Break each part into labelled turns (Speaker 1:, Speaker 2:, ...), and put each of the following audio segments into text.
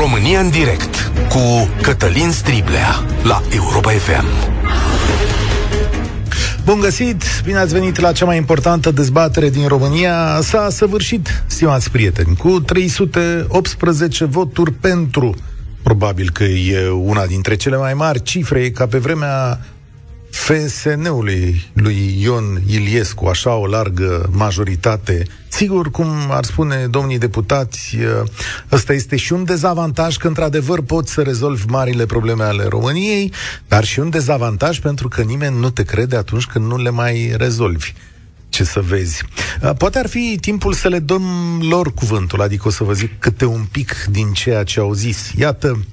Speaker 1: România în direct cu Cătălin Striblea la Europa FM.
Speaker 2: Bun găsit! Bine ați venit la cea mai importantă dezbatere din România. S-a săvârșit, stimați prieteni, cu 318 voturi pentru. Probabil că e una dintre cele mai mari cifre, ca pe vremea FSN-ului lui Ion Iliescu, așa o largă majoritate. Sigur, cum ar spune domnii deputați, ăsta este și un dezavantaj că, într-adevăr, poți să rezolvi marile probleme ale României, dar și un dezavantaj pentru că nimeni nu te crede atunci când nu le mai rezolvi ce să vezi. Poate ar fi timpul să le dăm lor cuvântul, adică o să vă zic câte un pic din ceea ce au zis. Iată,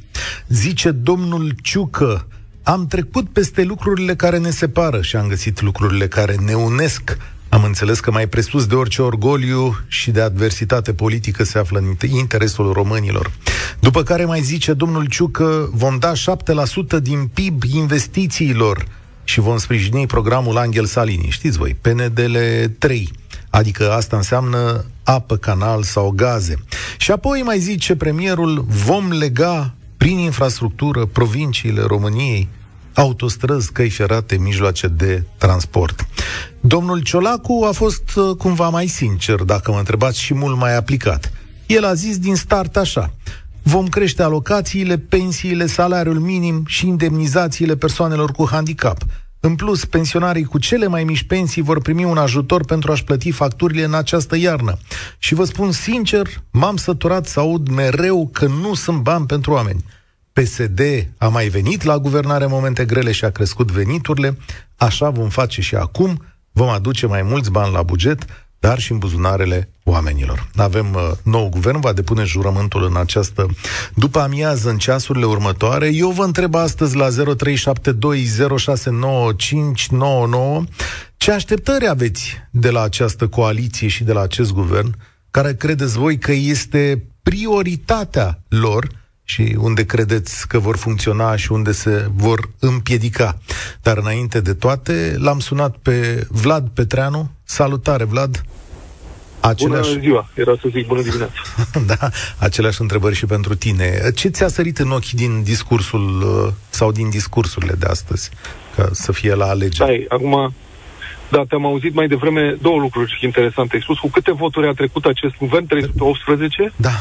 Speaker 2: zice domnul Ciucă, am trecut peste lucrurile care ne separă și am găsit lucrurile care ne unesc. Am înțeles că mai presus de orice orgoliu și de adversitate politică se află în interesul românilor. După care mai zice domnul Ciucă, vom da 7% din PIB investițiilor și vom sprijini programul Angel Salini. Știți voi, PNDL 3. Adică asta înseamnă apă, canal sau gaze. Și apoi mai zice premierul, vom lega prin infrastructură provinciile României, autostrăzi, căi ferate, mijloace de transport. Domnul Ciolacu a fost uh, cumva mai sincer, dacă mă întrebați, și mult mai aplicat. El a zis din start așa, vom crește alocațiile, pensiile, salariul minim și indemnizațiile persoanelor cu handicap. În plus, pensionarii cu cele mai mici pensii vor primi un ajutor pentru a-și plăti facturile în această iarnă. Și vă spun sincer, m-am săturat să aud mereu că nu sunt bani pentru oameni. PSD a mai venit la guvernare momente grele și a crescut veniturile, așa vom face și acum, vom aduce mai mulți bani la buget, dar și în buzunarele oamenilor. Avem uh, nou guvern, va depune jurământul în această după amiază, în ceasurile următoare. Eu vă întreb astăzi la 0372069599 ce așteptări aveți de la această coaliție și de la acest guvern, care credeți voi că este prioritatea lor și unde credeți că vor funcționa și unde se vor împiedica. Dar înainte de toate, l-am sunat pe Vlad Petreanu. Salutare, Vlad!
Speaker 3: Aceleași... Bună ziua, era să zic bună dimineața.
Speaker 2: da, aceleași întrebări și pentru tine. Ce ți-a sărit în ochi din discursul uh, sau din discursurile de astăzi, ca să fie la alegeri?
Speaker 3: Da, acum, da, te-am auzit mai devreme două lucruri interesante. Ai spus cu câte voturi a trecut acest guvern? 318?
Speaker 2: Da.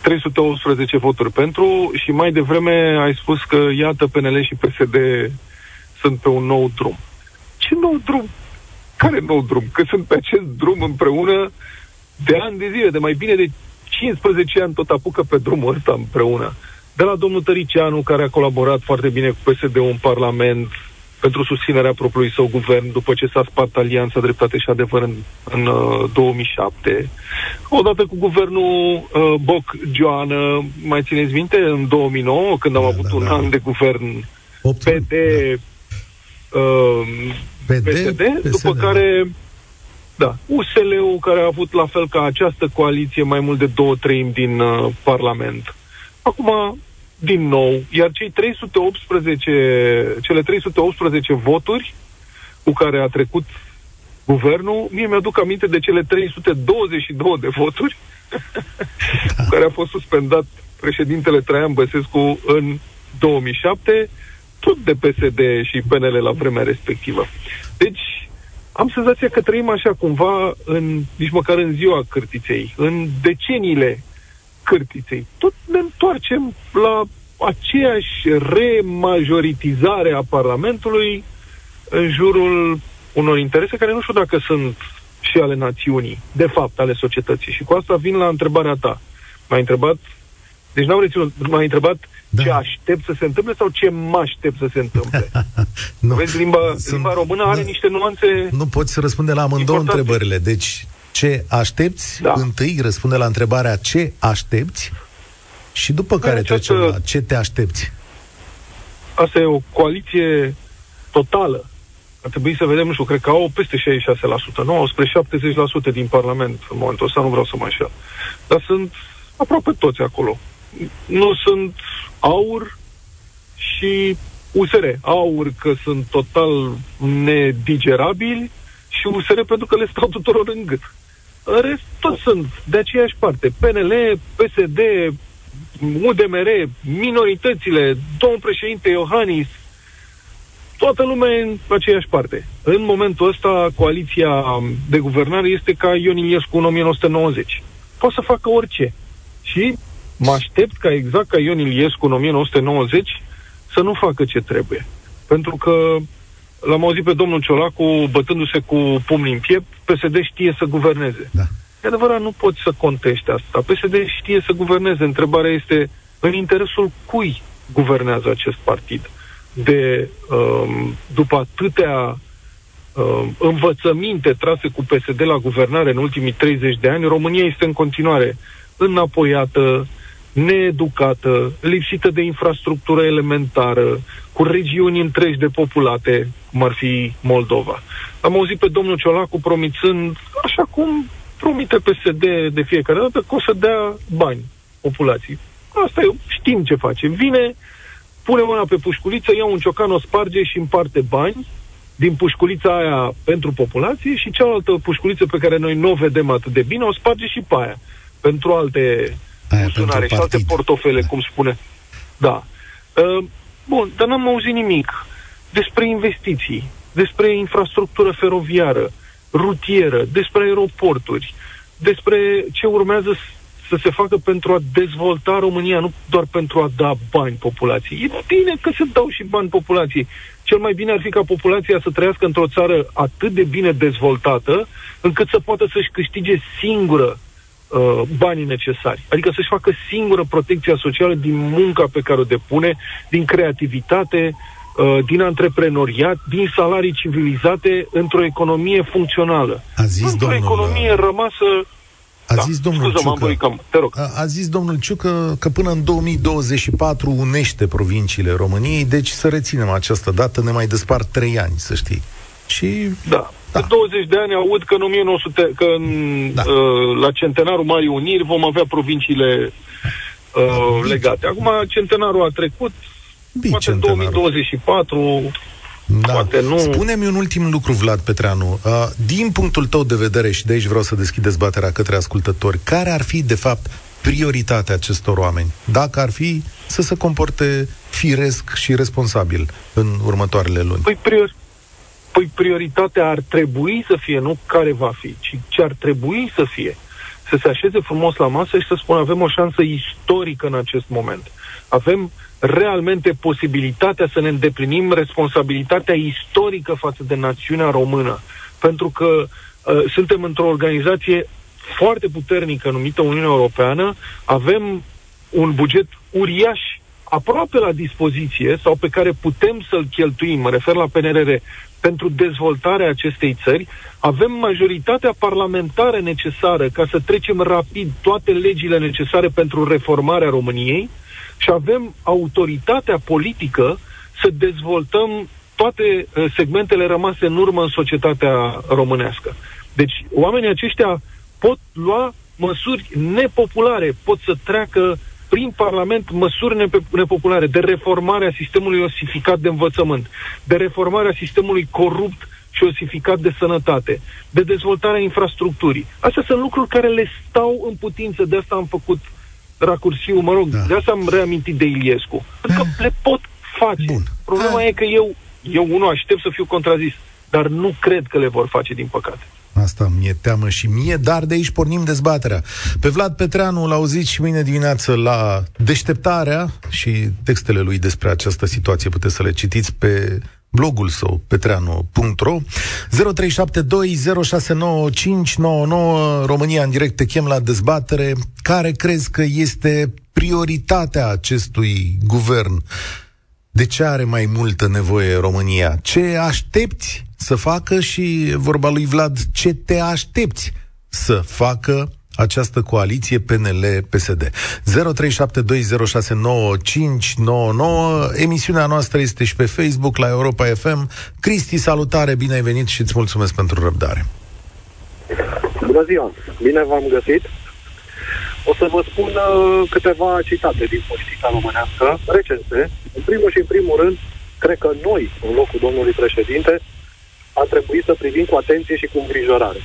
Speaker 3: 318 voturi pentru și mai devreme ai spus că iată PNL și PSD sunt pe un nou drum. Ce nou drum? Care nou drum? Că sunt pe acest drum împreună de ani de zile, de mai bine de 15 ani tot apucă pe drumul ăsta împreună. De la domnul Tăricianu, care a colaborat foarte bine cu PSD-ul în Parlament, pentru susținerea propriului său guvern după ce s-a spart Alianța Dreptate și Adevăr în, în uh, 2007. Odată cu guvernul uh, Boc-Joană, mai țineți minte, în 2009, când am da, avut da, un da. an de guvern PD, uh, PD, PSD, PSD, după da. care da, USL-ul care a avut la fel ca această coaliție mai mult de două treimi din uh, Parlament. Acum din nou, iar cei 318, cele 318 voturi cu care a trecut guvernul, mie mi-aduc aminte de cele 322 de voturi cu care a fost suspendat președintele Traian Băsescu în 2007, tot de PSD și PNL la vremea respectivă. Deci, am senzația că trăim așa cumva, în, nici măcar în ziua cârtiței, în deceniile cârtiței. Tot ne întoarcem la aceeași remajoritizare a Parlamentului în jurul unor interese care nu știu dacă sunt și ale națiunii, de fapt, ale societății. Și cu asta vin la întrebarea ta. M-ai întrebat, deci n-am reținut, m-ai întrebat da. ce aștept să se întâmple sau ce mă aștept să se întâmple. nu. Vezi, limba, Sunt, limba română are niște nuanțe...
Speaker 2: Nu poți răspunde la amândouă importante. întrebările. Deci, ce aștepți? Da. Întâi răspunde la întrebarea ce aștepți și după care această... trecem la ce te aștepți?
Speaker 3: Asta e o coaliție totală. Ar trebui să vedem, nu știu, cred că au peste 66%, nu, au spre 70% din Parlament în momentul ăsta, nu vreau să mă înșel. Dar sunt aproape toți acolo. Nu sunt aur și USR. Aur că sunt total nedigerabili și USR pentru că le stau tuturor în gât. În rest, toți sunt de aceeași parte. PNL, PSD, UDMR, minoritățile, domnul președinte Iohannis, toată lumea în aceeași parte. În momentul ăsta, coaliția de guvernare este ca Ion Iliescu în 1990. Poate să facă orice. Și mă aștept ca exact ca Ion Iliescu în 1990 să nu facă ce trebuie. Pentru că l-am auzit pe domnul Ciolacu bătându-se cu pumnii în piept, PSD știe să guverneze. Da. E adevărat, nu poți să contești asta. PSD știe să guverneze. Întrebarea este în interesul cui guvernează acest partid. De, um, după atâtea um, învățăminte trase cu PSD la guvernare în ultimii 30 de ani, România este în continuare înapoiată, needucată, lipsită de infrastructură elementară, cu regiuni întregi populate, cum ar fi Moldova. Am auzit pe domnul Ciolacu promițând, așa cum promite PSD de fiecare dată, că o să dea bani populației. Asta e, știm ce face. Vine, pune mâna pe pușculiță, ia un ciocan, o sparge și împarte bani din pușculița aia pentru populație și cealaltă pușculiță pe care noi nu o vedem atât de bine, o sparge și pe aia. Pentru alte aia pentru și alte portofele, da. cum spune. Da. Uh, bun, dar n-am auzit nimic despre investiții, despre infrastructură feroviară, rutieră, despre aeroporturi, despre ce urmează să se facă pentru a dezvolta România, nu doar pentru a da bani populației. E bine că se dau și bani populației. Cel mai bine ar fi ca populația să trăiască într-o țară atât de bine dezvoltată, încât să poată să-și câștige singură uh, banii necesari. Adică să-și facă singură protecția socială din munca pe care o depune, din creativitate, uh, din antreprenoriat, din salarii civilizate într-o economie funcțională.
Speaker 2: A zis
Speaker 3: într-o
Speaker 2: domnul,
Speaker 3: economie rămasă
Speaker 2: a da, zis domnul
Speaker 3: scuză,
Speaker 2: Ciucă,
Speaker 3: cam, te rog.
Speaker 2: A, a zis domnul Ciucă că până în 2024 unește provinciile României, deci să reținem această dată, ne mai despart trei ani, să știi. Și
Speaker 3: da. Da. De 20 de ani aud că în 1900, că în, da. uh, la centenarul Marii Uniri vom avea provinciile uh, legate. Acum centenarul a trecut, poate în 2024 da. Poate nu...
Speaker 2: Spune-mi un ultim lucru, Vlad Petreanu. Uh, din punctul tău de vedere, și de aici vreau să deschid dezbaterea către ascultători, care ar fi, de fapt, prioritatea acestor oameni? Dacă ar fi să se comporte firesc și responsabil în următoarele luni?
Speaker 3: Păi, prior... păi prioritatea ar trebui să fie, nu care va fi, ci ce ar trebui să fie. Să se așeze frumos la masă și să spună avem o șansă istorică în acest moment. Avem realmente posibilitatea să ne îndeplinim responsabilitatea istorică față de națiunea română. Pentru că uh, suntem într-o organizație foarte puternică numită Uniunea Europeană, avem un buget uriaș aproape la dispoziție sau pe care putem să-l cheltuim, mă refer la PNRR, pentru dezvoltarea acestei țări, avem majoritatea parlamentară necesară ca să trecem rapid toate legile necesare pentru reformarea României, și avem autoritatea politică să dezvoltăm toate uh, segmentele rămase în urmă în societatea românească. Deci oamenii aceștia pot lua măsuri nepopulare, pot să treacă prin Parlament măsuri nepopulare de reformare a sistemului osificat de învățământ, de reformarea sistemului corupt și osificat de sănătate, de dezvoltarea infrastructurii. Astea sunt lucruri care le stau în putință, de asta am făcut racursiu, mă rog, da. de asta am reamintit de Iliescu. Pentru că le pot face. Bun. Problema e că eu, eu unul aștept să fiu contrazis, dar nu cred că le vor face, din păcate.
Speaker 2: Asta mi-e teamă și mie, dar de aici pornim dezbaterea. Pe Vlad Petreanu l auziți și mâine dimineață la deșteptarea și textele lui despre această situație puteți să le citiți pe blogul său, petreanu.ro 0372069599 România în direct te chem la dezbatere. Care crezi că este prioritatea acestui guvern? De ce are mai multă nevoie România? Ce aștepți să facă și, vorba lui Vlad, ce te aștepți să facă această coaliție PNL-PSD. 0372069599. Emisiunea noastră este și pe Facebook la Europa FM. Cristi, salutare, bine ai venit și îți mulțumesc pentru răbdare.
Speaker 4: Bună ziua, bine v-am găsit. O să vă spun uh, câteva citate din politica românească, recente. În primul și în primul rând, cred că noi, în locul domnului președinte, ar trebui să privim cu atenție și cu îngrijorare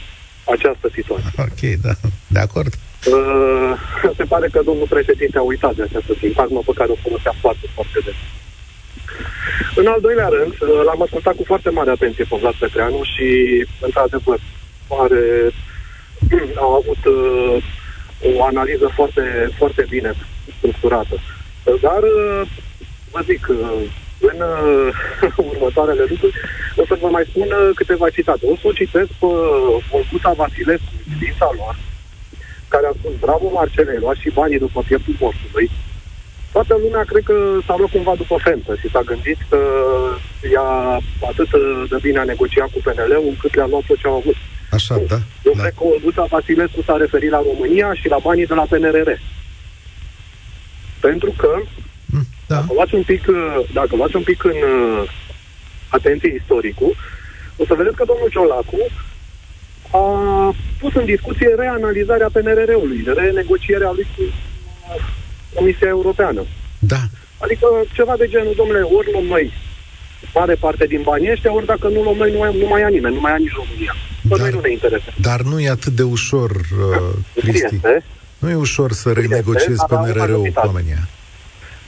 Speaker 4: această situație.
Speaker 2: Ok, da, de acord.
Speaker 4: Uh, se pare că domnul președinte a uitat de această sintagmă pe care o folosea foarte, foarte des. În al doilea rând, uh, l-am ascultat cu foarte mare atenție pe Vlad Petreanu și, într-adevăr, pare, a avut uh, o analiză foarte, foarte bine structurată. Dar, uh, vă zic, uh, în uh, următoarele lucruri, o să vă mai spun uh, câteva citate. O să o citesc pe Olguța Vasilescu, știința lor, care a spus, bravo Marcele, luați și banii după pieptul mortului. Toată lumea cred că s-a luat cumva după fentă și s-a gândit că ea atât de bine a negociat cu PNL-ul încât le-a luat tot ce au avut.
Speaker 2: Așa, da.
Speaker 4: Eu
Speaker 2: da.
Speaker 4: cred că Olguța Vasilescu s-a referit la România și la banii de la PNRR. Pentru că
Speaker 2: Mm, Da.
Speaker 4: dacă luați un pic, uh, dacă luați un pic în uh, atenție istoricul, o să vedeți că domnul Ciolacu a pus în discuție reanalizarea PNRR-ului, renegocierea lui cu uh, Comisia Europeană.
Speaker 2: Da.
Speaker 4: Adică ceva de genul, domnule, ori luăm noi mare parte din banii ăștia, ori dacă nu luăm noi, nu mai, nu mai ia nimeni, nu mai ia nici România. Pe
Speaker 2: Dar-
Speaker 4: noi nu ne interesează.
Speaker 2: Dar nu e atât de ușor, uh, Cristi.
Speaker 4: Este,
Speaker 2: Nu e ușor să renegociezi
Speaker 4: dar au
Speaker 2: PNRR-ul cu
Speaker 4: majoritate.
Speaker 2: România.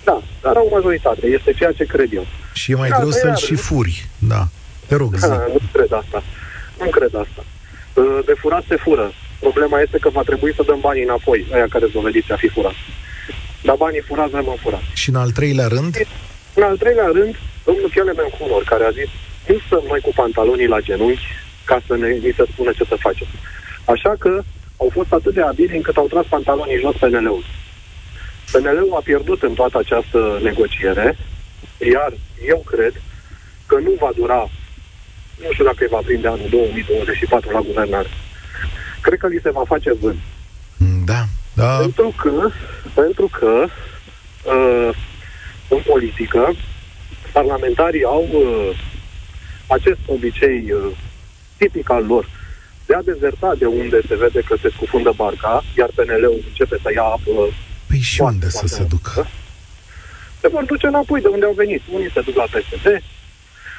Speaker 4: Da, dar au majoritate, este ceea ce cred eu.
Speaker 2: Și e mai
Speaker 4: Da,
Speaker 2: greu
Speaker 4: da,
Speaker 2: să-l
Speaker 4: iar-
Speaker 2: și furi. Da. Te rog, zi.
Speaker 4: Da, nu cred asta. Nu cred asta. Uh, De furat se fură. Problema este că va trebui să dăm banii înapoi, aia care dovediți a fi furat. Dar banii furați rămân furați.
Speaker 2: Și în al treilea rând,
Speaker 4: În al treilea rând, domnul Kelemen Hunor, care a zis, nu stăm noi cu pantalonii la genunchi ca să ne, ni se spună ce să facem. Așa că au fost atât de abili încât au tras pantalonii jos PNL-ul. PNL-ul a pierdut în toată această negociere, iar eu cred că nu va dura, nu știu dacă îi va prinde anul 2024 la guvernare. Cred că li se va face vânt.
Speaker 2: da, da,
Speaker 4: Pentru că, pentru că uh, în politică, parlamentarii au uh, acest obicei uh, tipic al lor de a dezerta de unde se vede că se scufundă barca, iar PNL-ul începe să ia apă
Speaker 2: păi și
Speaker 4: foarte,
Speaker 2: unde să
Speaker 4: foarte
Speaker 2: se ducă?
Speaker 4: adâncă. Se vor duce înapoi de unde au venit. Unii se duc la PSD,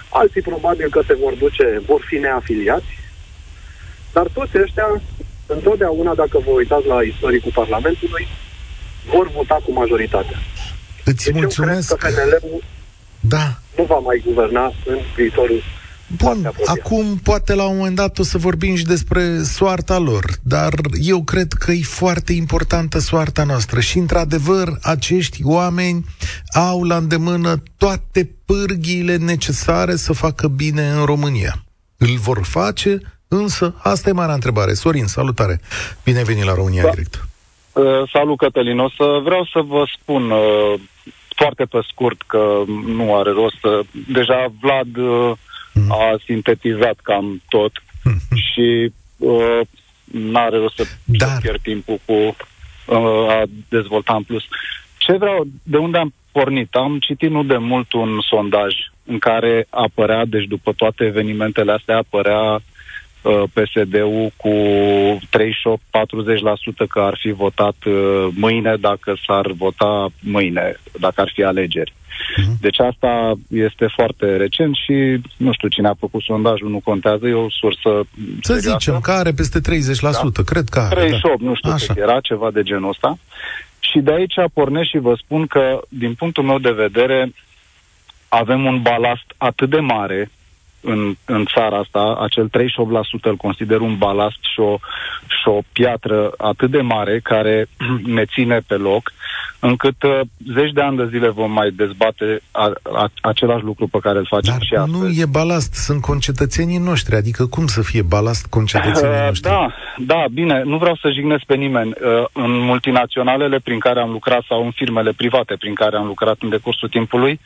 Speaker 4: alții probabil că se vor duce, vor fi neafiliați, dar toți ăștia, întotdeauna, dacă vă uitați la istoricul Parlamentului, vor vota cu majoritatea.
Speaker 2: Îți
Speaker 4: Deci
Speaker 2: mulțumesc.
Speaker 4: eu cred că PNL-ul
Speaker 2: Da.
Speaker 4: nu va mai guverna în viitorul
Speaker 2: Bun,
Speaker 4: foarte apropiat.
Speaker 2: acum poate la un moment dat o să vorbim și despre soarta lor, dar eu cred că e foarte importantă soarta noastră și, într-adevăr, acești oameni au la îndemână toate pârghiile necesare să facă bine în România. Îl vor face, însă asta e marea întrebare. Sorin, salutare! Bine ai venit la România
Speaker 5: Da.
Speaker 2: Direct.
Speaker 5: Uh, salut, Cătălin. O să vreau să vă spun uh, foarte pe scurt că nu are rost să... Deja Vlad uh,
Speaker 2: Mm.
Speaker 5: a sintetizat cam tot și uh, nu are rost să,
Speaker 2: Dar-
Speaker 5: să pierd timpul cu uh, a dezvolta în plus. Ce vreau, de unde am pornit? Am citit nu de mult un sondaj în care apărea, deci după toate evenimentele astea, apărea uh, PSD-ul cu 38-40% că ar fi votat uh, mâine dacă s-ar vota mâine, dacă ar fi alegeri.
Speaker 2: Mhm.
Speaker 5: Deci asta este foarte recent și nu știu cine a făcut sondajul, nu contează, e o sursă
Speaker 2: Să
Speaker 5: serioasă.
Speaker 2: zicem că are peste 30%, cred că are.
Speaker 5: 38,
Speaker 2: da.
Speaker 5: nu știu
Speaker 2: Așa.
Speaker 5: cât era, ceva de genul ăsta. Și de aici pornesc și vă spun că, din punctul meu de vedere, avem un balast atât de mare în, în țara asta, acel 38% îl consider un balast și o, și o piatră atât de mare care ne ține pe loc, încât uh, zeci de ani de zile vom mai dezbate a, a, același lucru pe care îl facem
Speaker 2: Dar
Speaker 5: și astăzi.
Speaker 2: nu e balast, sunt concetățenii noștri. Adică cum să fie balast concetățenii
Speaker 5: Uh,
Speaker 2: noștri?
Speaker 5: Da, da, bine, nu vreau să jignesc pe nimeni. Uh, În multinaționalele prin care am lucrat sau în firmele private prin care am lucrat în decursul timpului,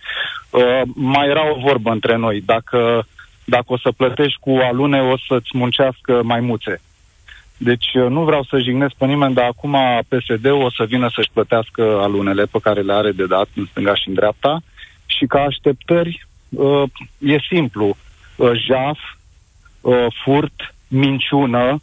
Speaker 5: uh, mai era o vorbă între noi. Dacă, dacă o să plătești cu alune, o să-ți muncească maimuțe. Deci uh, nu vreau să jignesc pe nimeni, dar acum PSD-ul o să vină să-și plătească alunele pe care le are de dat în stânga și în dreapta și ca așteptări uh, e simplu. Uh, jaf, uh, furt, minciună,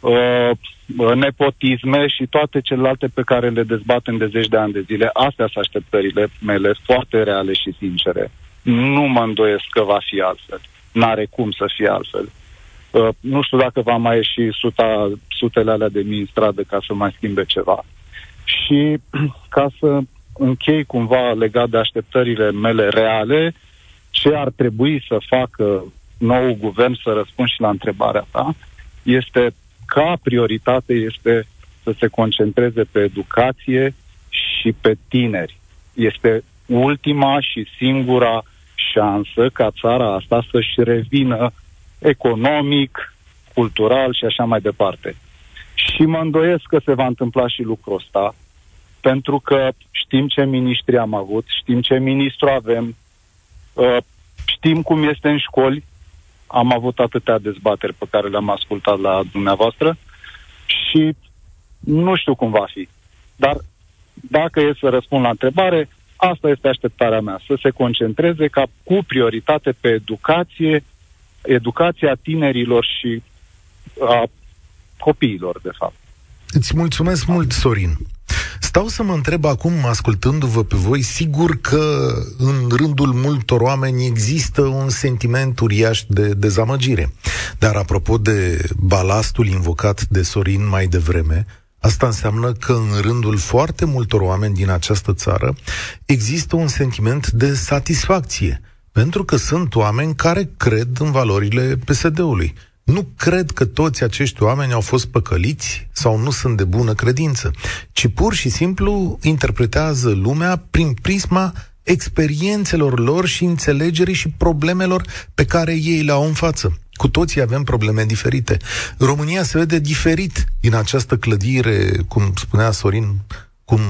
Speaker 5: uh, uh, nepotisme și toate celelalte pe care le dezbatem de zeci de ani de zile. Astea sunt așteptările mele, foarte reale și sincere. Nu mă îndoiesc că va fi altfel. N-are cum să fie altfel. Uh, nu știu dacă va mai ieși suta, sutele alea de mii în stradă ca să mai schimbe ceva. Și ca să închei cumva legat de așteptările mele reale, ce ar trebui să facă nou guvern să răspund și la întrebarea ta, este ca prioritate este să se concentreze pe educație și pe tineri. Este ultima și singura șansă ca țara asta să-și revină economic, cultural și așa mai departe. Și mă îndoiesc că se va întâmpla și lucrul ăsta, pentru că știm ce ministri am avut, știm ce ministru avem, uh, știm cum este în școli, am avut atâtea dezbateri pe care le-am ascultat la dumneavoastră și nu știu cum va fi. Dar dacă e să răspund la întrebare, asta este așteptarea mea, să se concentreze ca cu prioritate pe educație, educația tinerilor și a copiilor, de fapt.
Speaker 2: Îți mulțumesc mult, Sorin. Stau să mă întreb acum, ascultându-vă pe voi, sigur că în rândul multor oameni există un sentiment uriaș de dezamăgire. Dar apropo de balastul invocat de Sorin mai devreme, Asta înseamnă că în rândul foarte multor oameni din această țară există un sentiment de satisfacție, pentru că sunt oameni care cred în valorile PSD-ului. Nu cred că toți acești oameni au fost păcăliți sau nu sunt de bună credință, ci pur și simplu interpretează lumea prin prisma experiențelor lor și înțelegerii și problemelor pe care ei le au în față. Cu toții avem probleme diferite. România se vede diferit din această clădire, cum spunea Sorin, cum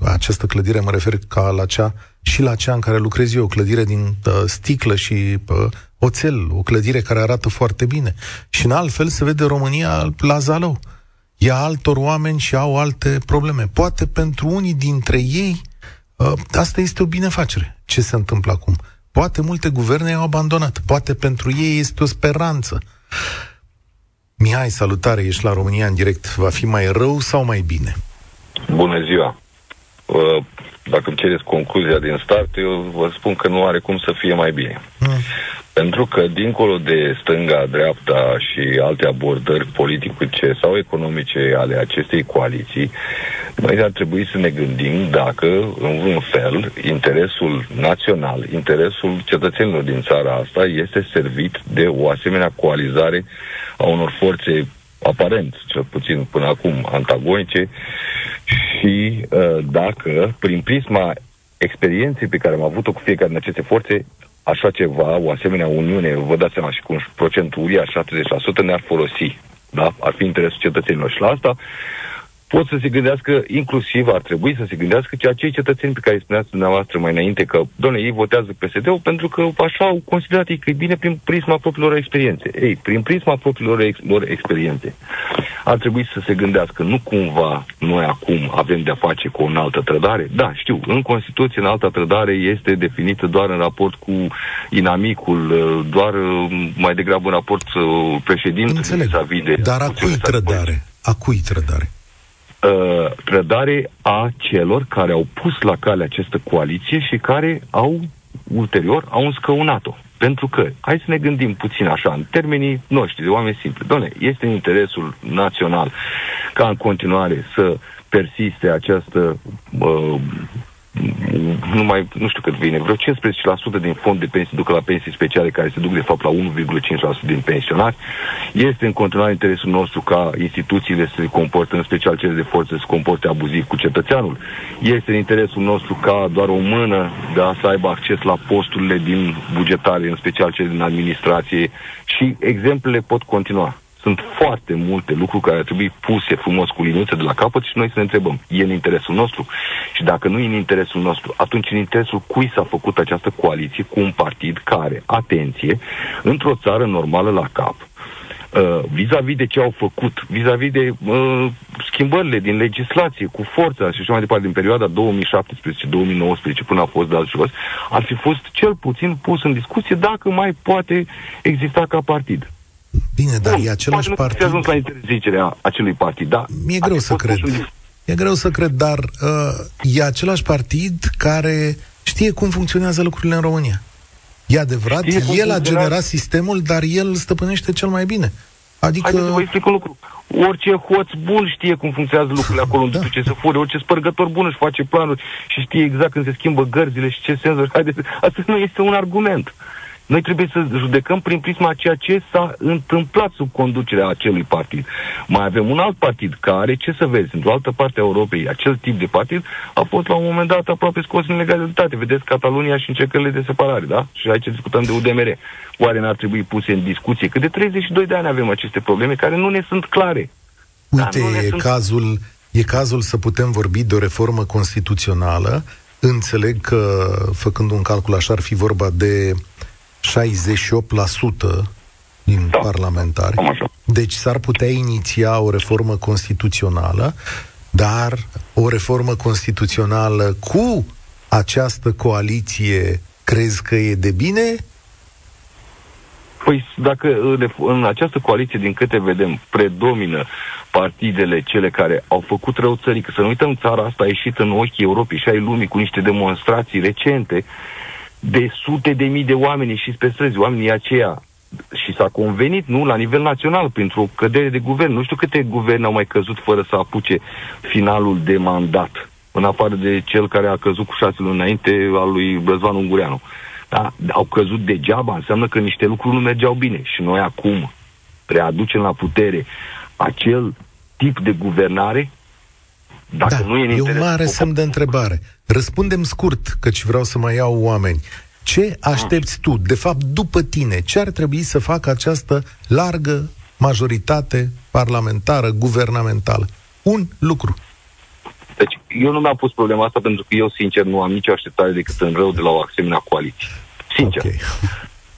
Speaker 2: această clădire mă refer ca la cea și la cea în care lucrez eu, o clădire din uh, sticlă și uh, oțel, o clădire care arată foarte bine. Și în alt fel se vede România la Zalău. Ia altor oameni și au alte probleme. Poate pentru unii dintre ei uh, asta este o binefacere. Ce se întâmplă acum? Poate multe guverne au abandonat. Poate pentru ei este o speranță. Mihai, salutare, ești la România în direct. Va fi mai rău sau mai bine?
Speaker 6: Bună ziua! Uh, dacă îmi cereți concluzia din start, eu vă spun că nu are cum să fie mai bine. Mm. Pentru că, dincolo de stânga, dreapta și alte abordări politice sau economice ale acestei coaliții, noi ar trebui să ne gândim dacă, în un fel, interesul național, interesul cetățenilor din țara asta este servit de o asemenea coalizare a unor forțe aparent, cel puțin până acum, antagonice și uh, dacă, prin prisma experienței pe care am avut-o cu fiecare din aceste forțe, așa ceva, o asemenea uniune, vă dați seama și cu un procent uriaș, 70%, ne-ar folosi. Da? Ar fi interesul cetățenilor. Și la asta pot să se gândească, inclusiv ar trebui să se gândească ceea cei cetățeni pe care îi spuneați dumneavoastră mai înainte, că, doamne, ei votează PSD-ul pentru că așa au considerat ei că e bine prin prisma propriilor experiențe. Ei, prin prisma propriilor ex- lor experiențe, ar trebui să se gândească, nu cumva noi acum avem de-a face cu o altă trădare? Da, știu, în Constituție în altă trădare este definită doar în raport cu inamicul, doar mai degrabă în raport uh, președintele
Speaker 2: vis-a-vis de... Dar a cui trădare? A cui trădare?
Speaker 6: Uh, trădare a celor care au pus la cale această coaliție și care au ulterior au înscăunat-o. Pentru că, hai să ne gândim puțin așa, în termenii noștri, de oameni simpli. Doamne, este în interesul național ca în continuare să persiste această uh, nu mai, nu știu cât vine, vreo 15% din fond de pensii ducă la pensii speciale, care se duc de fapt la 1,5% din pensionari. Este în continuare interesul nostru ca instituțiile să se comporte, în special cele de forță, să se comporte abuziv cu cetățeanul. Este în interesul nostru ca doar o mână da, să aibă acces la posturile din bugetare, în special cele din administrație și exemplele pot continua. Sunt foarte multe lucruri care ar trebui puse frumos cu liniuțe de la capăt și noi să ne întrebăm, e în interesul nostru? Și dacă nu e în interesul nostru, atunci în interesul cui s-a făcut această coaliție cu un partid care, atenție, într-o țară normală la cap, Uh, vis-a-vis de ce au făcut, vis-a-vis de uh, schimbările din legislație cu forța și așa mai departe din perioada 2017-2019 până a fost dat jos, ar fi fost cel puțin pus în discuție dacă mai poate exista ca partid.
Speaker 2: Bine, dar Bun, e același
Speaker 6: nu
Speaker 2: partid...
Speaker 6: ajuns la interzicerea acelui partid, da.
Speaker 2: Mi-e greu să cred. E greu să cred, dar uh, e același partid care știe cum funcționează lucrurile în România. E adevărat, Știi el a generat sistemul, dar el stăpânește cel mai bine.
Speaker 6: Adică... Haideți să vă explic un lucru. Orice hoț bun știe cum funcționează lucrurile acolo unde da. duce să fure. Orice spărgător bun își face planuri și știe exact când se schimbă gărzile și ce senzori. Haideți, asta nu este un argument. Noi trebuie să judecăm prin prisma ceea ce s-a întâmplat sub conducerea acelui partid. Mai avem un alt partid care, ce să vezi, într-o altă parte a Europei, acel tip de partid a fost la un moment dat aproape scos în legalitate. Vedeți Catalunia și încercările de separare, da? Și aici discutăm de UDMR. Oare n-ar trebui puse în discuție? Că de 32 de ani avem aceste probleme care nu ne sunt clare.
Speaker 2: Uite, e, sunt... cazul, e cazul să putem vorbi de o reformă constituțională. Înțeleg că, făcând un calcul așa, ar fi vorba de 68% din da. parlamentari. Deci s-ar putea iniția o reformă constituțională, dar o reformă constituțională cu această coaliție crezi că e de bine?
Speaker 6: Păi dacă în această coaliție, din câte vedem, predomină partidele cele care au făcut rău țării, că să nu uităm, țara asta a ieșit în ochii Europei și ai lumii cu niște demonstrații recente de sute de mii de oameni și pe străzi, oamenii aceia și s-a convenit, nu, la nivel național, pentru o cădere de guvern. Nu știu câte guverne au mai căzut fără să apuce finalul de mandat, în afară de cel care a căzut cu șase luni înainte al lui Răzvan Ungureanu. Da? Au căzut degeaba, înseamnă că niște lucruri nu mergeau bine. Și noi acum readucem la putere acel tip de guvernare dacă da, nu e în
Speaker 2: e un mare semn de întrebare. Răspundem scurt, căci vreau să mai iau oameni. Ce aștepți tu, de fapt, după tine? Ce ar trebui să facă această largă majoritate parlamentară, guvernamentală? Un lucru.
Speaker 6: Deci, eu nu mi-am pus problema asta pentru că eu, sincer, nu am nicio așteptare decât în rău de la o asemenea coaliție. Sincer. Okay.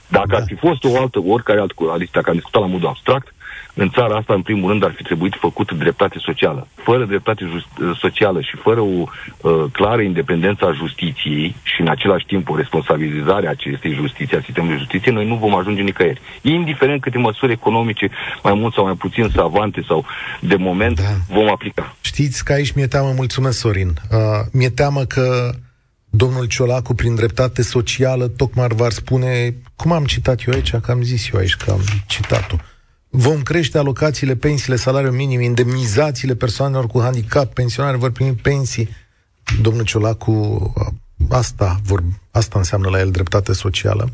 Speaker 6: Dacă da. ar fi fost o altă, oricare altă coaliție, dacă am discutat la modul abstract, în țara asta, în primul rând, ar fi trebuit făcut dreptate socială. Fără dreptate just- uh, socială și fără o uh, clară independență a justiției și, în același timp, o responsabilizare a acestei justiții, a sistemului de justiție, noi nu vom ajunge nicăieri. Indiferent câte măsuri economice, mai mult sau mai puțin savante sau de moment, da. vom aplica.
Speaker 2: Știți că aici mi-e teamă, mulțumesc, Sorin, uh, mi-e teamă că domnul Ciolacu, prin dreptate socială, tocmai v-ar spune, cum am citat eu aici, că am zis eu aici că am citat-o, Vom crește alocațiile, pensiile, salariul minim, indemnizațiile persoanelor cu handicap, pensionari vor primi pensii. Domnul Ciolacu, asta, vor, asta înseamnă la el dreptate socială,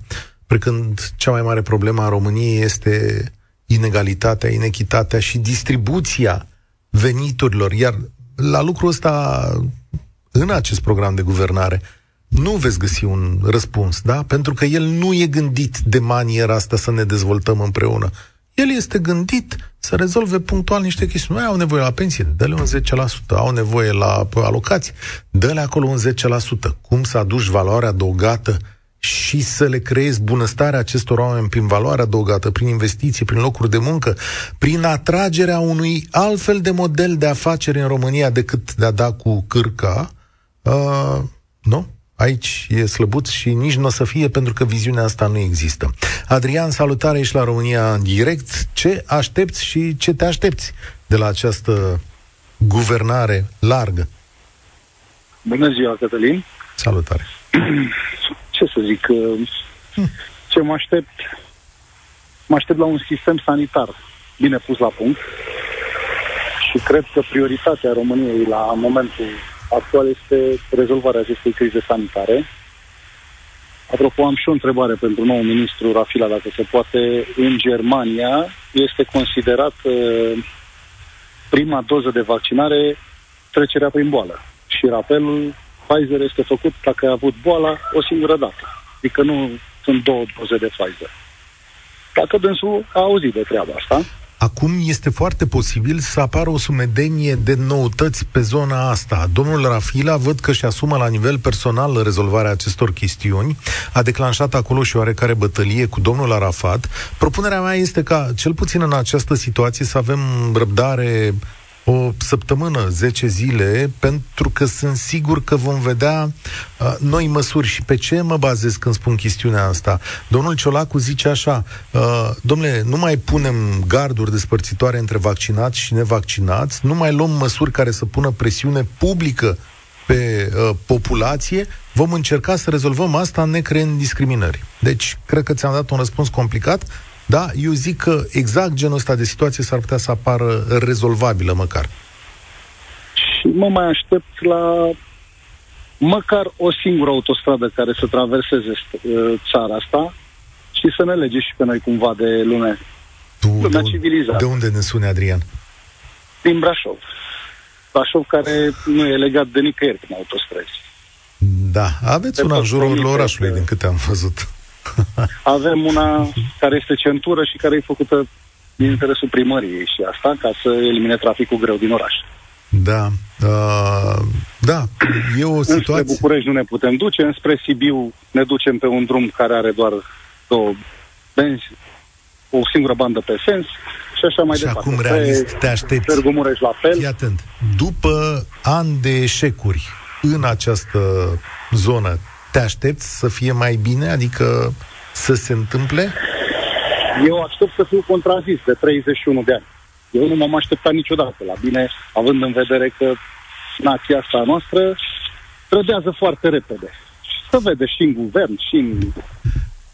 Speaker 2: precând cea mai mare problemă a României este inegalitatea, inechitatea și distribuția veniturilor. Iar la lucrul ăsta, în acest program de guvernare, nu veți găsi un răspuns, da? Pentru că el nu e gândit de maniera asta să ne dezvoltăm împreună. El este gândit să rezolve punctual niște chestiuni. Mai au nevoie la pensie, dă-le un 10%. Au nevoie la alocații, dă-le acolo un 10%. Cum să aduci valoarea adăugată și să le creezi bunăstarea acestor oameni prin valoare adăugată, prin investiții, prin locuri de muncă, prin atragerea unui altfel de model de afaceri în România decât de a da cu cârca, uh, nu? Aici e slăbuț și nici nu o să fie pentru că viziunea asta nu există. Adrian, salutare, ești la România în direct. Ce aștepți și ce te aștepți de la această guvernare largă?
Speaker 5: Bună ziua, Cătălin.
Speaker 2: Salutare.
Speaker 5: Ce să zic? Hm. Ce mă aștept? Mă aștept la un sistem sanitar bine pus la punct și cred că prioritatea României la momentul actual este rezolvarea acestei crize sanitare. Apropo, am și o întrebare pentru nou ministru Rafila, dacă se poate. În Germania este considerat uh, prima doză de vaccinare trecerea prin boală. Și rapelul Pfizer este făcut dacă a avut boala o singură dată. Adică nu sunt două doze de Pfizer. Dacă dânsul a auzit de treaba asta,
Speaker 2: Acum este foarte posibil să apară o sumedenie de noutăți pe zona asta. Domnul Rafila văd că și asumă la nivel personal rezolvarea acestor chestiuni. A declanșat acolo și oarecare bătălie cu domnul Arafat. Propunerea mea este ca, cel puțin în această situație, să avem răbdare o săptămână, 10 zile, pentru că sunt sigur că vom vedea uh, noi măsuri. Și pe ce mă bazez când spun chestiunea asta? Domnul Ciolacu zice așa, uh, domnule, nu mai punem garduri despărțitoare între vaccinați și nevaccinați, nu mai luăm măsuri care să pună presiune publică pe uh, populație, vom încerca să rezolvăm asta necreând discriminări. Deci, cred că ți-am dat un răspuns complicat, da, eu zic că exact genul ăsta de situație s-ar putea să apară rezolvabilă măcar.
Speaker 5: Și mă mai aștept la măcar o singură autostradă care să traverseze uh, țara asta și să ne lege și pe noi cumva de lume.
Speaker 2: Tu, lumea de, civilizată. De unde ne sune, Adrian?
Speaker 5: Din Brașov. Brașov care nu e legat de nicăieri prin autostrăzi.
Speaker 2: Da, aveți una în jurul orașului, din câte am văzut.
Speaker 5: Avem una care este centură și care e făcută din interesul primăriei și asta ca să elimine traficul greu din oraș.
Speaker 2: Da, uh, da, e o situație... Înspre
Speaker 5: București nu ne putem duce, înspre Sibiu ne ducem pe un drum care are doar două benzi, o singură bandă pe sens și așa mai
Speaker 2: și
Speaker 5: departe.
Speaker 2: acum, realist, te aștepți...
Speaker 5: Târgu Mureș la fel.
Speaker 2: Fii atent. După ani de eșecuri în această zonă, te aștepți să fie mai bine? Adică să se întâmple?
Speaker 5: Eu aștept să fiu contrazis de 31 de ani. Eu nu m-am așteptat niciodată la bine, având în vedere că nația asta noastră trădează foarte repede. Și să vede și în guvern, și în...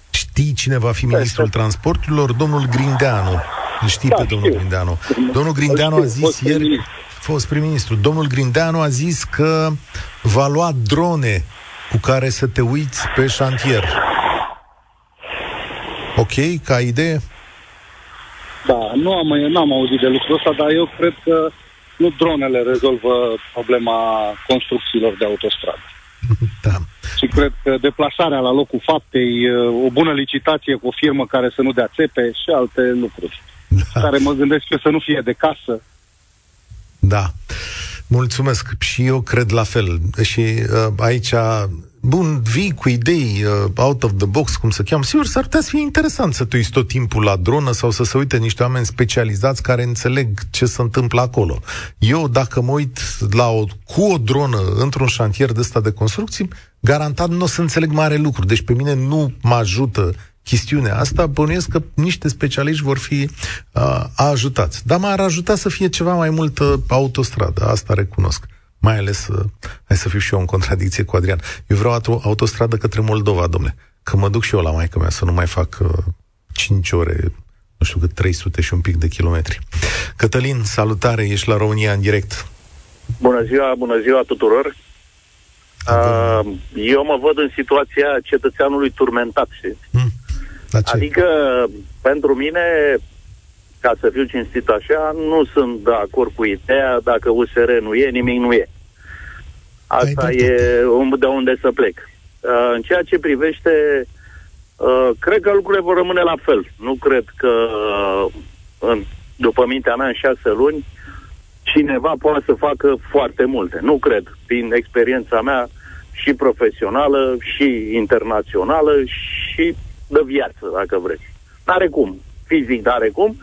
Speaker 2: Știi cine va fi ministrul transporturilor? Domnul Grindeanu. Știi da, pe domnul știu. Grindeanu. Domnul Grindeanu a zis ieri, fost prim-ministru, domnul Grindeanu a zis că va lua drone cu care să te uiți pe șantier. Ok, ca idee?
Speaker 5: Da, nu am, n-am auzit de lucrul ăsta, dar eu cred că nu dronele rezolvă problema construcțiilor de autostradă.
Speaker 2: Da.
Speaker 5: Și cred că deplasarea la locul faptei, o bună licitație cu o firmă care să nu dea țepe și alte lucruri. Da. Care mă gândesc eu să nu fie de casă.
Speaker 2: Da. Mulțumesc. Și eu cred la fel. Și uh, aici bun, vii cu idei uh, out of the box, cum să cheamă, sigur, s-ar putea să fie interesant să tu uiți tot timpul la dronă sau să se uite niște oameni specializați care înțeleg ce se întâmplă acolo. Eu, dacă mă uit la o, cu o dronă într-un șantier de ăsta de construcții, garantat nu o să înțeleg mare lucru. Deci pe mine nu mă ajută chestiunea asta, bănuiesc că niște specialiști vor fi uh, ajutați. Dar m-ar ajuta să fie ceva mai multă autostradă, asta recunosc mai ales, uh, hai să fiu și eu în contradicție cu Adrian, eu vreau o autostradă către Moldova, domnule, că mă duc și eu la maică mea să nu mai fac uh, 5 ore, nu știu cât, 300 și un pic de kilometri. Cătălin, salutare, ești la România în direct.
Speaker 7: Bună ziua, bună ziua tuturor. Uh, eu mă văd în situația cetățeanului turmentat. Hmm. Adică, pentru mine, ca să fiu cinstit așa, nu sunt de acord cu ideea, dacă USR nu e, nimic nu e. Asta e de unde să plec. Uh, în ceea ce privește, uh, cred că lucrurile vor rămâne la fel. Nu cred că, uh, în, după mintea mea, în șase luni, cineva poate să facă foarte multe. Nu cred, prin experiența mea și profesională, și internațională, și de viață, dacă vreți. N-are cum. Fizic n-are cum.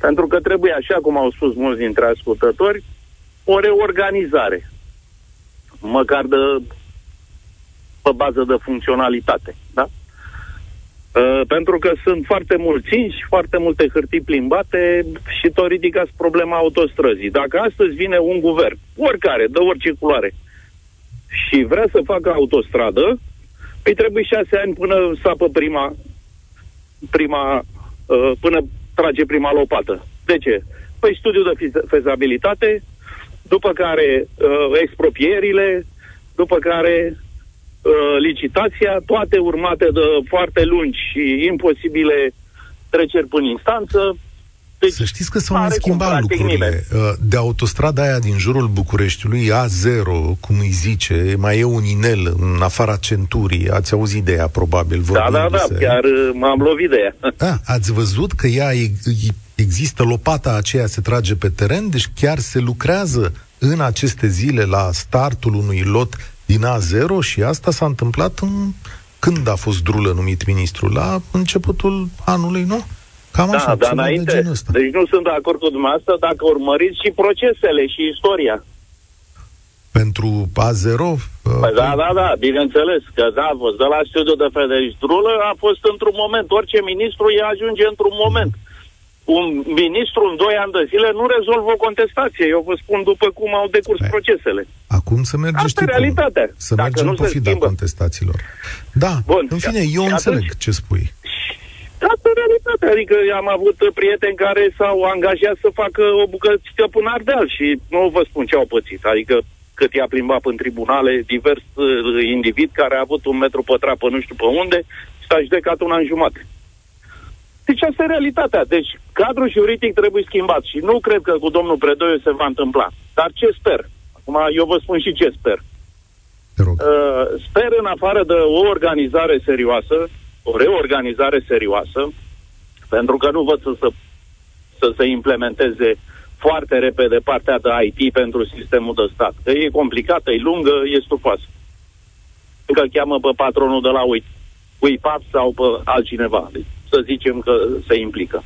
Speaker 7: Pentru că trebuie, așa cum au spus mulți dintre ascultători, o reorganizare. Măcar de pe bază de funcționalitate. Da? Uh, pentru că sunt foarte mulți inși, foarte multe hârtii plimbate și tot ridicați problema autostrăzii. Dacă astăzi vine un guvern, oricare, de orice culoare, și vrea să facă autostradă, îi trebuie șase ani până sapă prima, prima uh, până trage prima lopată. De ce? Păi studiul de fezabilitate, după care uh, expropierile, după care uh, licitația, toate urmate de foarte lungi și imposibile treceri până instanță,
Speaker 2: deci, să știți că s-au mai schimbat lucrurile. Uh, de autostrada aia din jurul Bucureștiului, A0, cum îi zice, mai e un inel în afara centurii. Ați auzit de ea, probabil.
Speaker 7: Da, da, da, chiar uh, m-am lovit de ea.
Speaker 2: A, ați văzut că ea există, lopata aceea se trage pe teren, deci chiar se lucrează în aceste zile la startul unui lot din A0 și asta s-a întâmplat în... Când a fost Drulă numit ministru? La începutul anului, nu? Cam
Speaker 7: da, dar înainte, de deci nu sunt de acord cu dumneavoastră dacă urmăriți și procesele și istoria.
Speaker 2: Pentru A0? Uh,
Speaker 7: păi da, da, da, bineînțeles, că da, a fost de la studiu de Federici Drulă, a fost într-un moment, orice ministru e ajunge într-un moment. un ministru în doi ani de zile nu rezolvă o contestație. Eu vă spun după cum au decurs Bine. procesele.
Speaker 2: Acum să merge,
Speaker 7: Asta e realitatea.
Speaker 2: Să Dacă mergem nu pe fida contestațiilor. Da, Bun. în fine, eu atunci, înțeleg ce spui.
Speaker 7: Asta e realitatea. Adică am avut prieteni care s-au angajat să facă o bucățică până Ardeal și nu vă spun ce au pățit. Adică cât i-a plimbat în tribunale divers uh, individ care a avut un metru pătrat pe nu știu pe unde, s-a judecat un an jumate. Deci asta e realitatea. Deci cadrul juridic trebuie schimbat și nu cred că cu domnul Predoiu se va întâmpla. Dar ce sper? Acum eu vă spun și ce sper. Uh, sper în afară de o organizare serioasă, o reorganizare serioasă, pentru că nu văd să, să, să se implementeze foarte repede partea de IT pentru sistemul de stat. Că e complicată, e lungă, e stufoasă. Că cheamă pe patronul de la UIPAP sau pe altcineva. Deci, să zicem că se implică.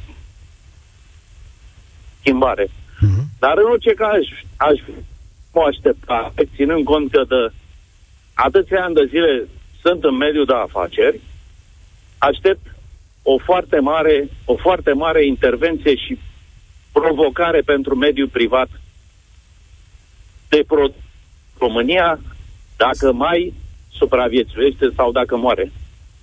Speaker 7: Schimbare. Uh-huh. Dar în orice caz, aș mă aștepta, ținând cont că de atâția ani de zile sunt în mediul de afaceri, aștept o foarte mare, o foarte mare intervenție și provocare pentru mediul privat de pro- România dacă mai supraviețuiește sau dacă moare.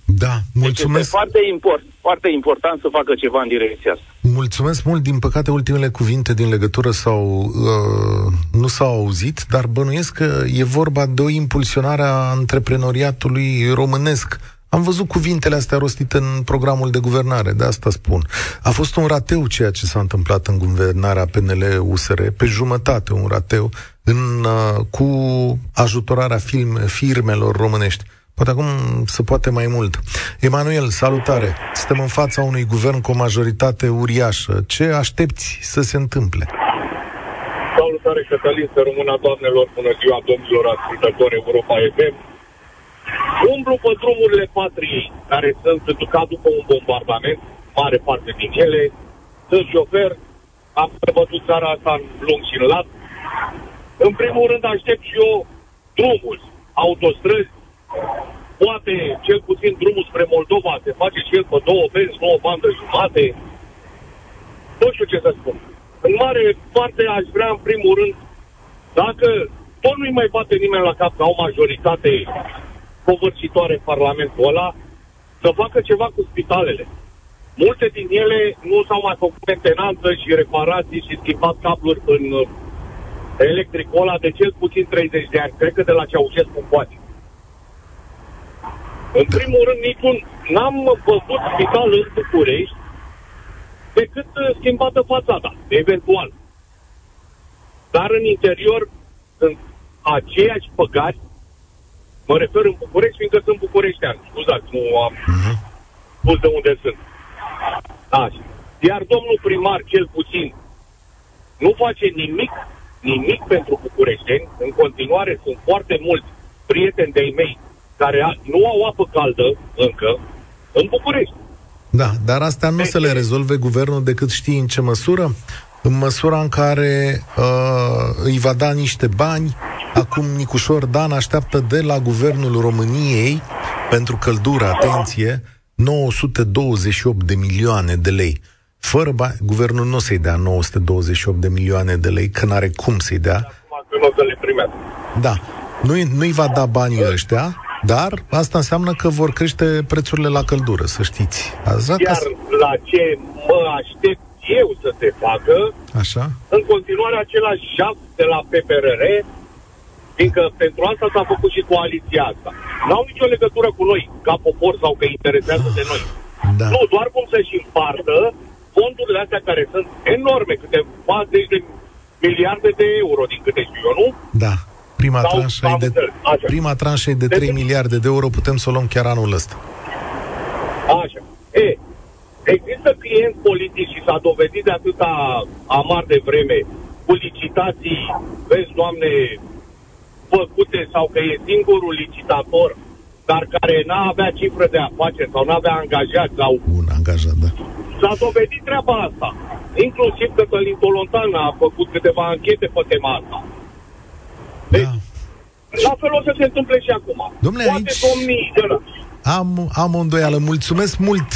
Speaker 2: Da, mulțumesc. Deci
Speaker 7: este foarte, import, foarte important să facă ceva în direcția asta.
Speaker 2: Mulțumesc mult. Din păcate, ultimele cuvinte din legătură sau uh, nu s-au auzit, dar bănuiesc că e vorba de o impulsionare a antreprenoriatului românesc am văzut cuvintele astea rostite în programul de guvernare, de asta spun. A fost un rateu ceea ce s-a întâmplat în guvernarea PNL-USR, pe jumătate un rateu, în, uh, cu ajutorarea film, firmelor românești. Poate acum se poate mai mult. Emanuel, salutare! Suntem în fața unui guvern cu o majoritate uriașă. Ce aștepți să se întâmple?
Speaker 8: Salutare, Cătălin, să rămână doamnelor, bună ziua, domnilor ascultători Europa FM. Umblu pe drumurile patriei, care sunt ca după un bombardament, mare parte din ele. Sunt șofer, am bătut țara asta în lung și în lat. În primul rând aștept și eu drumul, autostrăzi, poate cel puțin drumul spre Moldova se face și el pe două benzi, nouă bandă jumate. Nu știu ce să spun. În mare parte aș vrea în primul rând, dacă tot nu-i mai bate nimeni la cap ca o majoritate covârșitoare în Parlamentul ăla, să facă ceva cu spitalele. Multe din ele nu s-au mai făcut mentenanță și reparații și schimbat cabluri în uh, electricul ăla de cel puțin 30 de ani. Cred că de la Ceaușescu poate. În primul rând, niciun, n-am văzut spital în București decât uh, schimbată fațada, eventual. Dar în interior sunt aceiași păgari Mă refer în București, fiindcă sunt bucureștean. Scuzați, nu am uh-huh. spus de unde sunt. Așa. Iar domnul primar, cel puțin, nu face nimic, nimic pentru bucureșteni. În continuare sunt foarte mulți prieteni de-ai mei care nu au apă caldă încă în București.
Speaker 2: Da, dar astea nu deci, se le rezolve guvernul decât știi în ce măsură? În măsura în care uh, îi va da niște bani Acum Nicușor Dan așteaptă de la Guvernul României pentru căldură, atenție, 928 de milioane de lei. Fără bani, guvernul nu o să-i dea 928 de milioane de lei, că n-are cum să-i dea. Da. Nu-i, nu-i va da banii ăștia, dar asta înseamnă că vor crește prețurile la căldură, să știți.
Speaker 8: Azi, Iar la ce mă aștept eu să se facă,
Speaker 2: Așa?
Speaker 8: în continuare același jaf de la PPRR, Fiindcă pentru asta s-a făcut și coaliția asta. N-au nicio legătură cu noi, ca popor sau că interesează de noi. Da. Nu, doar cum să-și împartă fondurile astea care sunt enorme, câteva zeci de miliarde de euro, din câte știu eu, nu?
Speaker 2: Da. Prima tranșă, e de, prima tranșă e de 3 de miliarde de euro, putem să o luăm chiar anul ăsta.
Speaker 8: Așa. E, există clienți politici și s-a dovedit de atâta amar de vreme cu licitații, vezi, doamne, făcute sau că e singurul licitator, dar care n-a avea cifră de afaceri sau n-avea angajați sau...
Speaker 2: Un angajat, da.
Speaker 8: S-a dovedit treaba asta. Inclusiv că Călin Tolontan a făcut câteva anchete pe tema asta. Deci, da. la fel o să se întâmple și acum.
Speaker 2: Domnule, Poate aici... domnii... Am, am o îndoială. Mulțumesc mult!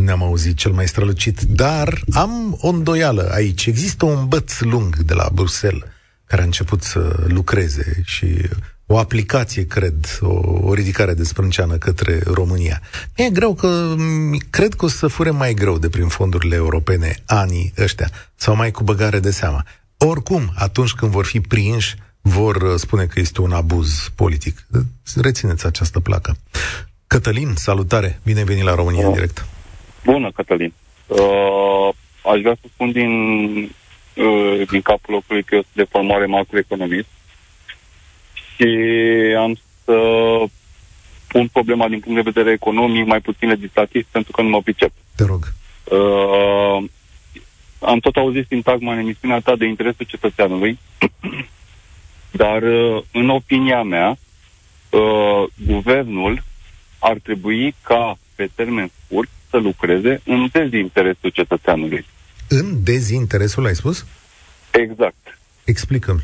Speaker 2: Ne-am auzit cel mai strălucit, dar am o îndoială aici. Există un băț lung de la Bruxelles care a început să lucreze și o aplicație, cred, o, o ridicare de sprânceană către România. E greu că, cred că o să fure mai greu de prin fondurile europene anii ăștia, sau mai cu băgare de seama. Oricum, atunci când vor fi prinși, vor uh, spune că este un abuz politic. Rețineți această placă. Cătălin, salutare! Bine venit la România în direct!
Speaker 9: Bună, Cătălin! Uh, aș vrea să spun din, uh, din capul locului că eu sunt de formare macroeconomist și am să pun problema din punct de vedere economic, mai puțin legislativ, pentru că nu mă pricep.
Speaker 2: Te rog.
Speaker 9: Uh, am tot auzit sintagma în emisiunea ta de interesul cetățeanului, dar uh, în opinia mea, uh, guvernul ar trebui ca pe termen scurt să lucreze în dezinteresul cetățeanului.
Speaker 2: În dezinteresul, ai spus?
Speaker 9: Exact.
Speaker 2: Explicăm.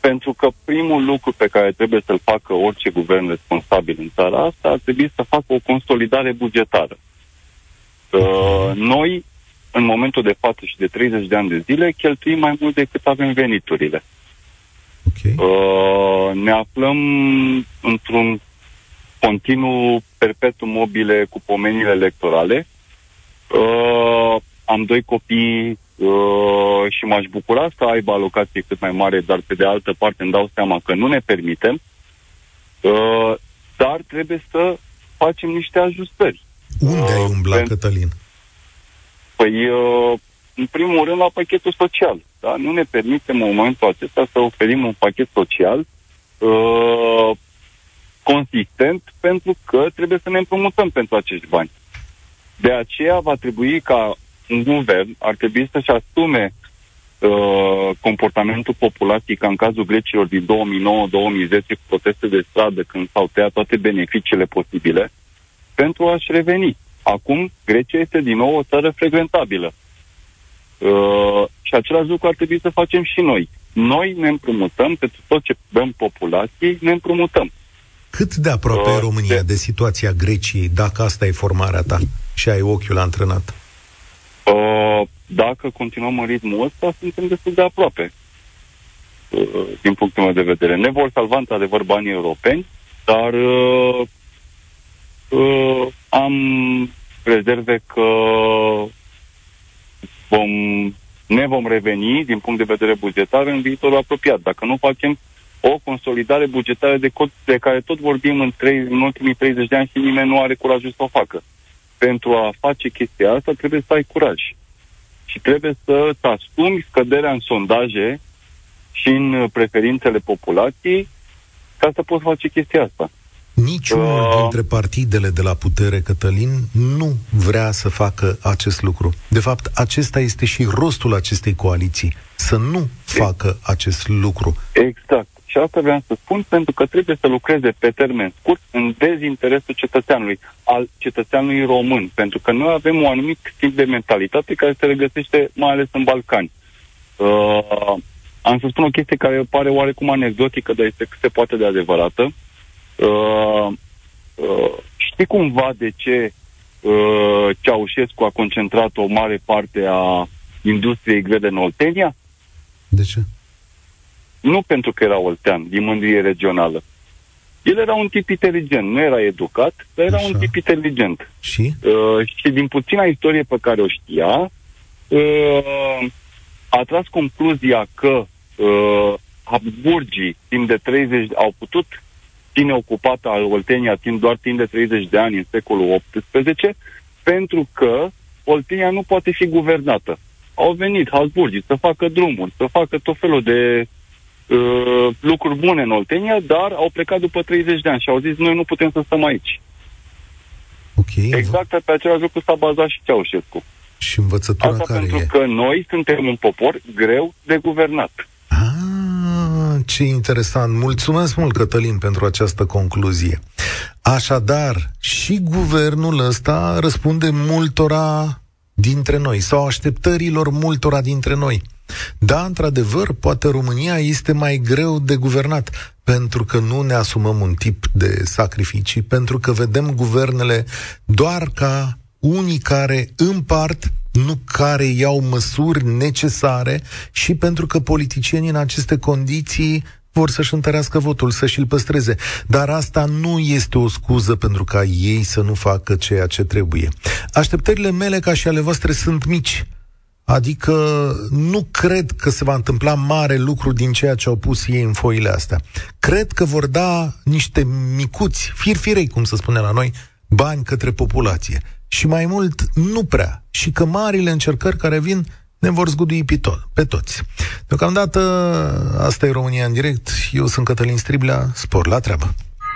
Speaker 9: Pentru că primul lucru pe care trebuie să-l facă orice guvern responsabil în țara asta ar trebui să facă o consolidare bugetară. Uh, noi, în momentul de față și de 30 de ani de zile, cheltuim mai mult decât avem veniturile.
Speaker 2: Okay.
Speaker 9: Uh, ne aflăm într-un continuu perpetuum mobile cu pomenile electorale. Uh, am doi copii uh, și m-aș bucura să aibă alocație cât mai mare, dar pe de altă parte îmi dau seama că nu ne permitem. Uh, dar trebuie să facem niște ajustări.
Speaker 2: Unde uh, ai umblat, pentru... Cătălin?
Speaker 9: Păi, uh, în primul rând, la pachetul social. Da? Nu ne permitem în momentul acesta să oferim un pachet social uh, consistent pentru că trebuie să ne împrumutăm pentru acești bani. De aceea va trebui ca un guvern ar trebui să-și asume uh, comportamentul populației ca în cazul grecilor din 2009-2010 cu proteste de stradă când s-au tăiat toate beneficiile posibile pentru a-și reveni. Acum Grecia este din nou o țară frecventabilă. Uh, și același lucru ar trebui să facem și noi. Noi ne împrumutăm pentru tot ce dăm populației, ne împrumutăm.
Speaker 2: Cât de aproape uh, e România de... de situația Greciei, dacă asta e formarea ta și ai ochiul antrenat?
Speaker 9: Uh, dacă continuăm în ritmul ăsta, suntem destul de aproape. Uh, din punctul meu de vedere. Ne vor salva într-adevăr banii europeni, dar uh, uh, am rezerve că vom, ne vom reveni din punct de vedere bugetar în viitorul apropiat. Dacă nu facem o consolidare bugetară de, cod, de care tot vorbim în, trei, în ultimii 30 de ani și nimeni nu are curajul să o facă. Pentru a face chestia asta trebuie să ai curaj. Și trebuie să te asumi scăderea în sondaje și în preferințele populației ca să poți face chestia asta.
Speaker 2: Niciunul uh... dintre partidele de la putere, Cătălin, nu vrea să facă acest lucru. De fapt, acesta este și rostul acestei coaliții, să nu facă acest lucru.
Speaker 9: Exact. Și asta vreau să spun pentru că trebuie să lucreze pe termen scurt în dezinteresul cetățeanului, al cetățeanului român, pentru că noi avem un anumit tip de mentalitate care se regăsește mai ales în Balcani. Uh, am să spun o chestie care pare oarecum anecdotică, dar este cât se poate de adevărată. Uh, uh, știi cumva de ce uh, Ceaușescu a concentrat o mare parte a industriei grele în Oltenia?
Speaker 2: De ce?
Speaker 9: Nu pentru că era oltean, din mândrie regională. El era un tip inteligent, nu era educat, dar era Așa. un tip inteligent.
Speaker 2: Și?
Speaker 9: Uh, și din puțina istorie pe care o știa, uh, a tras concluzia că uh, Habsburgii timp de 30 au putut ține ocupată al Oltenia timp doar timp de 30 de ani în secolul XVIII, pentru că Oltenia nu poate fi guvernată. Au venit Habsburgii să facă drumuri, să facă tot felul de uh, lucruri bune în Oltenia, dar au plecat după 30 de ani și au zis noi nu putem să stăm aici.
Speaker 2: Okay.
Speaker 9: Exact pe același lucru s-a bazat și Ceaușescu.
Speaker 2: Și învățătura
Speaker 9: Asta
Speaker 2: care
Speaker 9: pentru
Speaker 2: e?
Speaker 9: că noi suntem un popor greu de guvernat.
Speaker 2: Ah, ce interesant. Mulțumesc mult, Cătălin, pentru această concluzie. Așadar, și guvernul ăsta răspunde multora dintre noi sau așteptărilor multora dintre noi. Da, într-adevăr, poate România este mai greu de guvernat, pentru că nu ne asumăm un tip de sacrificii, pentru că vedem guvernele doar ca unii care împart, nu care iau măsuri necesare și pentru că politicienii în aceste condiții vor să-și întărească votul, să și-l păstreze. Dar asta nu este o scuză pentru ca ei să nu facă ceea ce trebuie. Așteptările mele ca și ale voastre sunt mici. Adică nu cred că se va întâmpla mare lucru din ceea ce au pus ei în foile astea. Cred că vor da niște micuți, firfirei, cum să spune la noi, bani către populație. Și mai mult, nu prea. Și că marile încercări care vin ne vor zgudui pe, to- pe toți. Deocamdată, asta e România în direct. Eu sunt Cătălin Striblea. Spor la treabă.